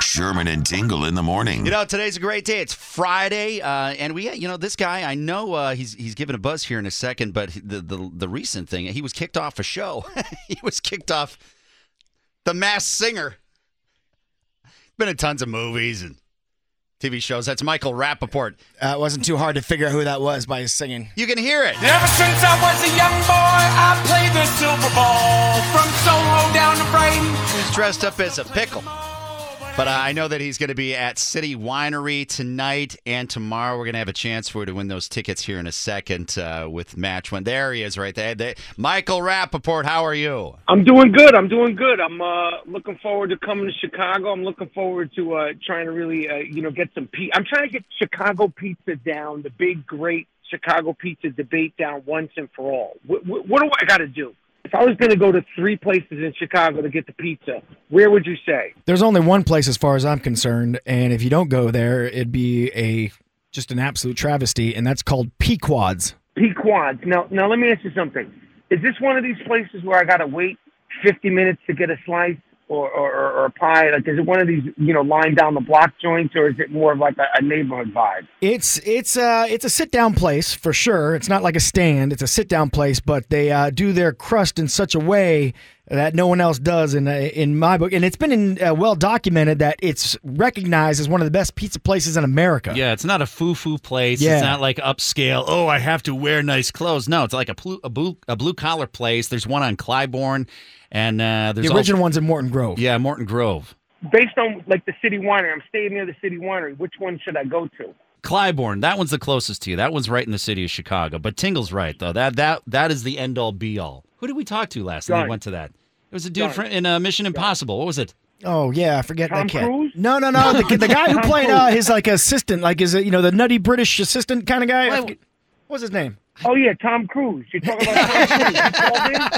Sherman and Tingle in the morning. You know, today's a great day. It's Friday, uh, and we, you know, this guy. I know uh, he's he's giving a buzz here in a second, but the the, the recent thing, he was kicked off a show. he was kicked off the Masked Singer. Been in tons of movies and TV shows. That's Michael Rapaport. Uh, it wasn't too hard to figure out who that was by his singing. You can hear it. Ever since I was a young boy, I played the silver ball from Soho down to Brighton. He's dressed up as a pickle. But uh, I know that he's going to be at City Winery tonight and tomorrow. We're going to have a chance for you to win those tickets here in a second uh, with Match One. There he is, right there. They, Michael Rapaport, how are you? I'm doing good. I'm doing good. I'm uh, looking forward to coming to Chicago. I'm looking forward to uh, trying to really, uh, you know, get some pizza. I'm trying to get Chicago pizza down, the big, great Chicago pizza debate down once and for all. What, what, what do I got to do? If I was going to go to three places in Chicago to get the pizza, where would you say? There's only one place as far as I'm concerned, and if you don't go there, it'd be a just an absolute travesty, and that's called Pequod's. Pequod's. Now, now let me ask you something. Is this one of these places where I got to wait 50 minutes to get a slice or, or, or, a pie? Like, is it one of these, you know, line down the block joints, or is it more of like a, a neighborhood vibe? It's it's uh it's a sit down place for sure. It's not like a stand. It's a sit down place, but they uh, do their crust in such a way that no one else does in uh, in my book, and it's been in, uh, well documented that it's recognized as one of the best pizza places in America. Yeah, it's not a foo foo place. Yeah. It's not like upscale. Oh, I have to wear nice clothes. No, it's like a blue, a blue, a blue collar place. There's one on Clybourne, and uh, there's the original one's in Morton Grove. Yeah, Morton Grove. Based on like the city winery, I'm staying near the city winery. Which one should I go to? Clybourne, that one's the closest to you. That one's right in the city of Chicago. But Tingle's right though. That that that is the end all be all. Who did we talk to last night? Done. Went to that. It was a dude Done. fr- in uh, Mission Impossible. What was it? Oh yeah, I forget Tom that kid. Cruise? No, no, no. The, the guy who played uh, his like assistant, like is uh, you know the nutty British assistant kind of guy. I Wait, forget- What's his name? Oh yeah, Tom Cruise. You're talking about Tom Cruise. You?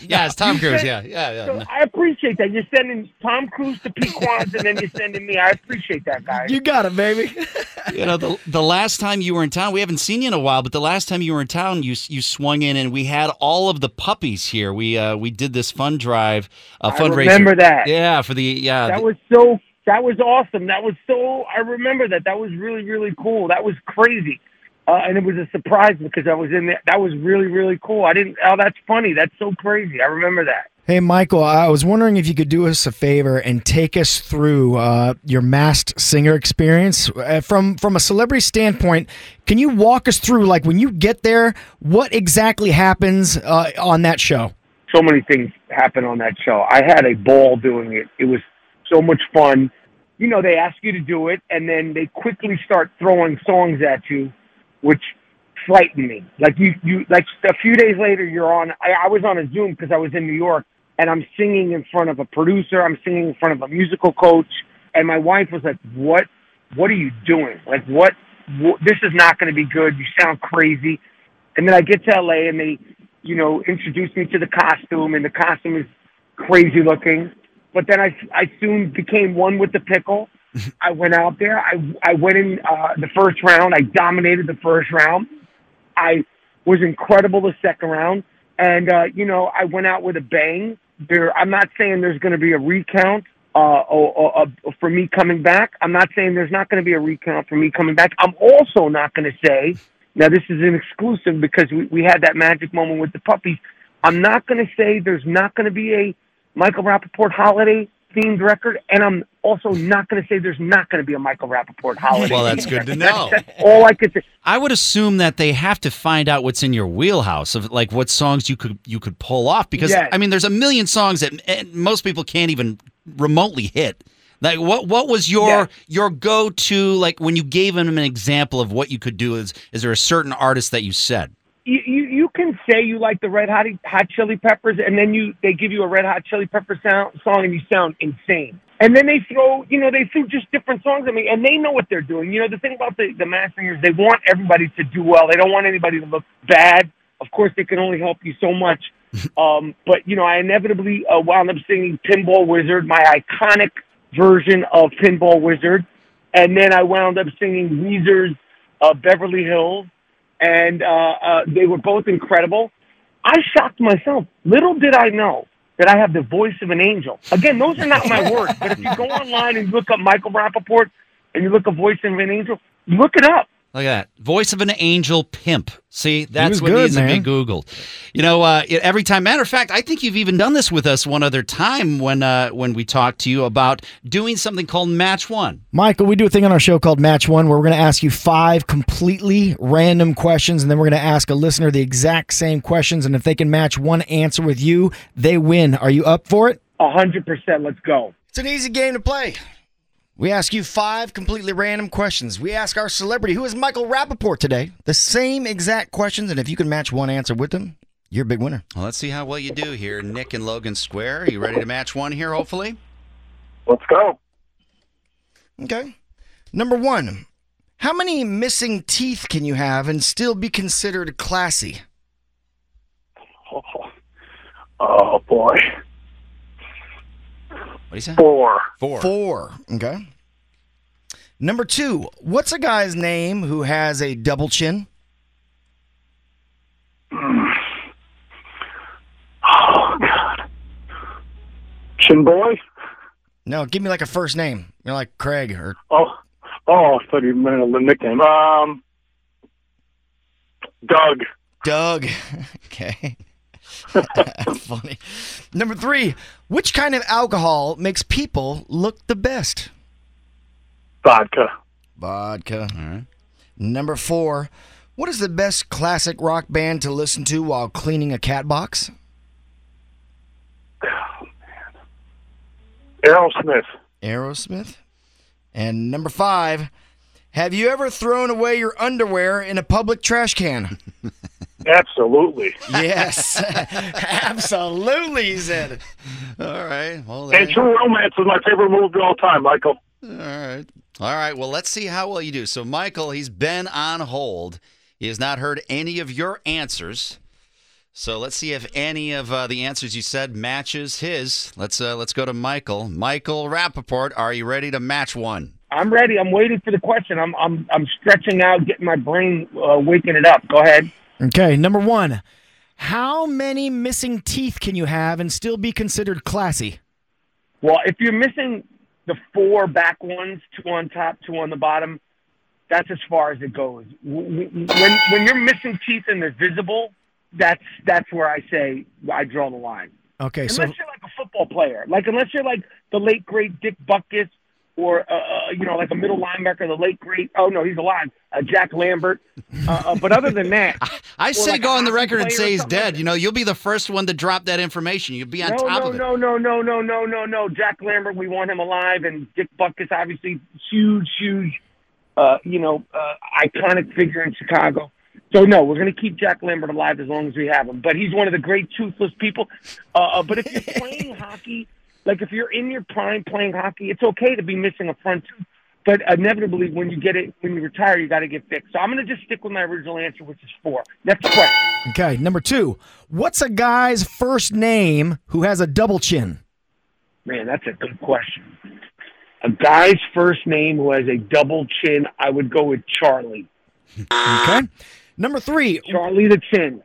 Yeah, it's Tom You Cruise. said- Yeah, yeah, So yeah. I appreciate that. You're sending Tom Cruise to Pequod's and then you're sending me. I appreciate that, guys. You got it, baby. You know, the the last time you were in town, we haven't seen you in a while, but the last time you were in town, you you swung in and we had all of the puppies here. We uh we did this fun drive, uh, I fundraiser. remember that. Yeah, for the yeah. That the- was so. That was awesome. That was so. I remember that. That was really, really cool. That was crazy, uh, and it was a surprise because I was in there. That was really, really cool. I didn't. Oh, that's funny. That's so crazy. I remember that. Hey, Michael, I was wondering if you could do us a favor and take us through uh, your masked singer experience uh, from from a celebrity standpoint. Can you walk us through, like, when you get there, what exactly happens uh, on that show? so many things happen on that show. I had a ball doing it. It was so much fun. You know, they ask you to do it, and then they quickly start throwing songs at you, which frightened me. Like you, you like a few days later, you're on. I, I was on a Zoom because I was in New York, and I'm singing in front of a producer. I'm singing in front of a musical coach, and my wife was like, "What? What are you doing? Like what? wh- this is not going to be good. You sound crazy." And then I get to LA, and they you know, introduce me to the costume, and the costume is crazy looking. But then I, I soon became one with the pickle. I went out there. I, I went in uh, the first round. I dominated the first round. I was incredible the second round, and uh, you know, I went out with a bang. There, I'm not saying there's going to be a recount uh, or, or, or for me coming back. I'm not saying there's not going to be a recount for me coming back. I'm also not going to say now this is an exclusive because we, we had that magic moment with the puppies. I'm not going to say there's not going to be a Michael Rapaport holiday themed record, and I'm also not going to say there's not going to be a Michael Rapaport holiday. Well, that's good to know. That's, that's all I could say. I would assume that they have to find out what's in your wheelhouse of like what songs you could you could pull off because Yes. I mean there's a million songs that eh, most people can't even remotely hit. Like what what was your Yes. your go to like when you gave him an example of what you could do? Is is there a certain artist that you said? You, you you can say you like the Red Hot Hot Chili Peppers, and then you they give you a Red Hot Chili Pepper sound song, and you sound insane. And then they throw, you know, they threw just different songs at me, and they know what they're doing. You know, the thing about the the mass singers, they want everybody to do well. They don't want anybody to look bad. Of course, they can only help you so much. um, but you know, I inevitably uh, wound up singing Pinball Wizard, my iconic version of Pinball Wizard, and then I wound up singing Weezer's uh, Beverly Hills, and uh, uh, they were both incredible. I shocked myself. Little did I know that I have the voice of an angel. Again, those are not my words, but if you go online and look up Michael Rapaport and you look up voice of an angel, look it up. Look at that. Voice of an angel pimp. See, that's what good, needs to man. be Googled. You know, uh, every time. Matter of fact, I think you've even done this with us one other time when uh, when we talked to you about doing something called Match One. Michael, we do a thing on our show called Match One where we're going to ask you five completely random questions, and then we're going to ask a listener the exact same questions. And if they can match one answer with you, they win. Are you up for it? A hundred percent. Let's go. It's an easy game to play. We ask you five completely random questions. We ask our celebrity, who is Michael Rapaport today, the same exact questions. And if you can match one answer with them, you're a big winner. Well, let's see how well you do here, Nick and Logan Square. Are you ready to match one here? Hopefully. Let's go. Okay. Number one, how many missing teeth can you have and still be considered classy? Oh, oh boy. What do you say? Four. Four. Four. Okay. Number two, what's a guy's name who has a double chin? Oh God. Chin boy. No, give me like a first name. You know, like Craig or Oh, oh, I thought you meant a nickname. Um, Doug. Doug. okay. Funny. Number three, which kind of alcohol makes people look the best? Vodka. Vodka. All right. Number four, what is the best classic rock band to listen to while cleaning a cat box? Oh, man. Aerosmith. Aerosmith. And number five, have you ever thrown away your underwear in a public trash can? Absolutely. yes, absolutely, he said. All right. Well, And True Romance is my favorite movie of all time, Michael. All right. All right. Well, let's see how well you do. So, Michael, he's been on hold. He has not heard any of your answers. So let's see if any of uh, the answers you said matches his. Let's uh, let's go to Michael. Michael Rapaport, are you ready to match one? I'm ready. I'm waiting for the question. I'm I'm I'm stretching out, getting my brain uh, waking it up. Go ahead. Okay, number one, how many missing teeth can you have and still be considered classy? Well, if you're missing the four back ones, two on top, two on the bottom, that's as far as it goes. When when you're missing teeth and they're visible, that's that's where I say I draw the line. Okay, so Unless you're like a football player, like unless you're like the late great Dick Butkus, or uh, uh, you know like a middle linebacker, the late great oh no he's alive, uh, Jack Lambert. Uh, uh, but other than that, I say like go on the record and say he's something like dead. You know, you'll be the first one to drop that information. You'll be on no, top no, of it. no, no, no, no, no, no, no. Jack Lambert, we want him alive, and Dick Butkus, obviously, huge, huge, uh, you know, uh, iconic figure in Chicago. So no, we're going to keep Jack Lambert alive as long as we have him. But he's one of the great toothless people. But if you're playing hockey, like if you're in your prime playing hockey, it's okay to be missing a front tooth. But inevitably, when you get it, when you retire, you got to get fixed. So I'm going to just stick with my original answer, which is four. Next question. okay, number two, what's a guy's first name who has a double chin? Man, that's a good question. A guy's first name who has a double chin, I would go with Charlie. Okay. Number three, Charlie the Chin.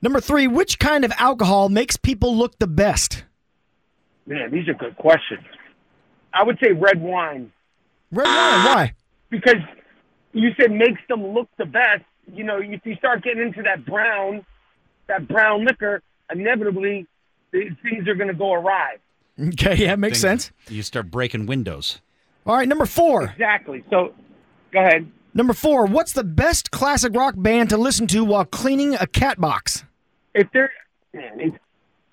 number three, which kind of alcohol makes people look the best? Man, these are good questions. I would say red wine Red wine. Why? because you said makes them look the best. You know, if you start getting into that brown, that brown liquor, inevitably things are going to go awry. Okay, yeah, makes sense. You start breaking windows. All right, number four. Exactly. So, go ahead. Number four, what's the best classic rock band to listen to while cleaning a cat box? if they're man, it,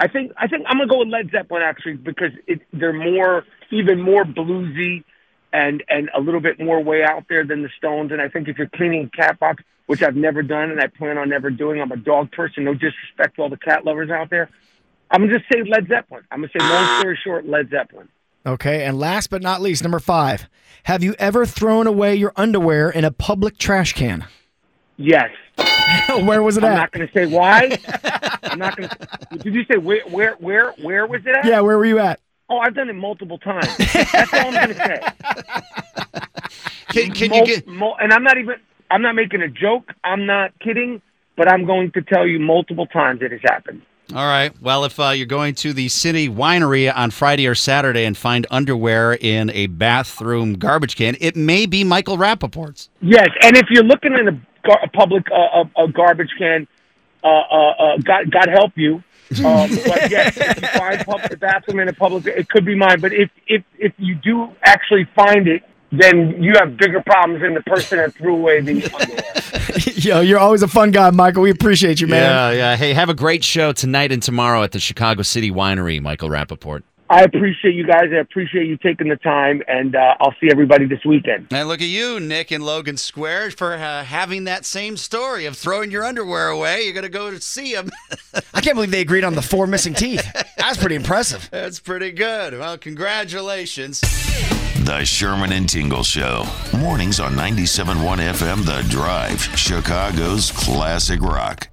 I think I think I'm gonna go with Led Zeppelin actually because it, they're more even more bluesy and and a little bit more way out there than the Stones. And I think if you're cleaning a cat box, which I've never done and I plan on never doing. I'm a dog person. No disrespect to all the cat lovers out there. I'm gonna just say Led Zeppelin. I'm gonna say long story short, Led Zeppelin. Okay, and last but not least, number five. Have you ever thrown away your underwear in a public trash can? Yes. Where was it at? I'm not gonna say why. I'm not gonna. Did you say where? Where? Where? Where was it at? yeah, where were you at? Oh, I've done it multiple times. That's all I'm gonna say. Can, can Mul- you get? mul- and I'm not even. I'm not making a joke. I'm not kidding. But I'm going to tell you multiple times it has happened. All right. Well, if uh, you're going to the city winery on Friday or Saturday and find underwear in a bathroom garbage can, it may be Michael Rapaport's. Yes, and if you're looking in a, gar- a public uh, a, a garbage can, uh, uh, uh, God, God help you. Um, but yes, if you find pub- a bathroom in a public, it could be mine. But if if if you do actually find it, then you have bigger problems than the person that threw away the underwear. Yo, you're always a fun guy, Michael. We appreciate you, man. Yeah, yeah. Hey, have a great show tonight and tomorrow at the Chicago City Winery, Michael Rapaport. I appreciate you guys. I appreciate you taking the time, and uh, I'll see everybody this weekend. And look at you, Nick and Logan Square, for uh, having that same story of throwing your underwear away. You're going to go to see them. I can't believe they agreed on the four missing teeth. That's pretty impressive. That's pretty good. Well, congratulations. The Sherman and Tingle Show. Mornings on 97.1 FM The Drive, Chicago's classic rock.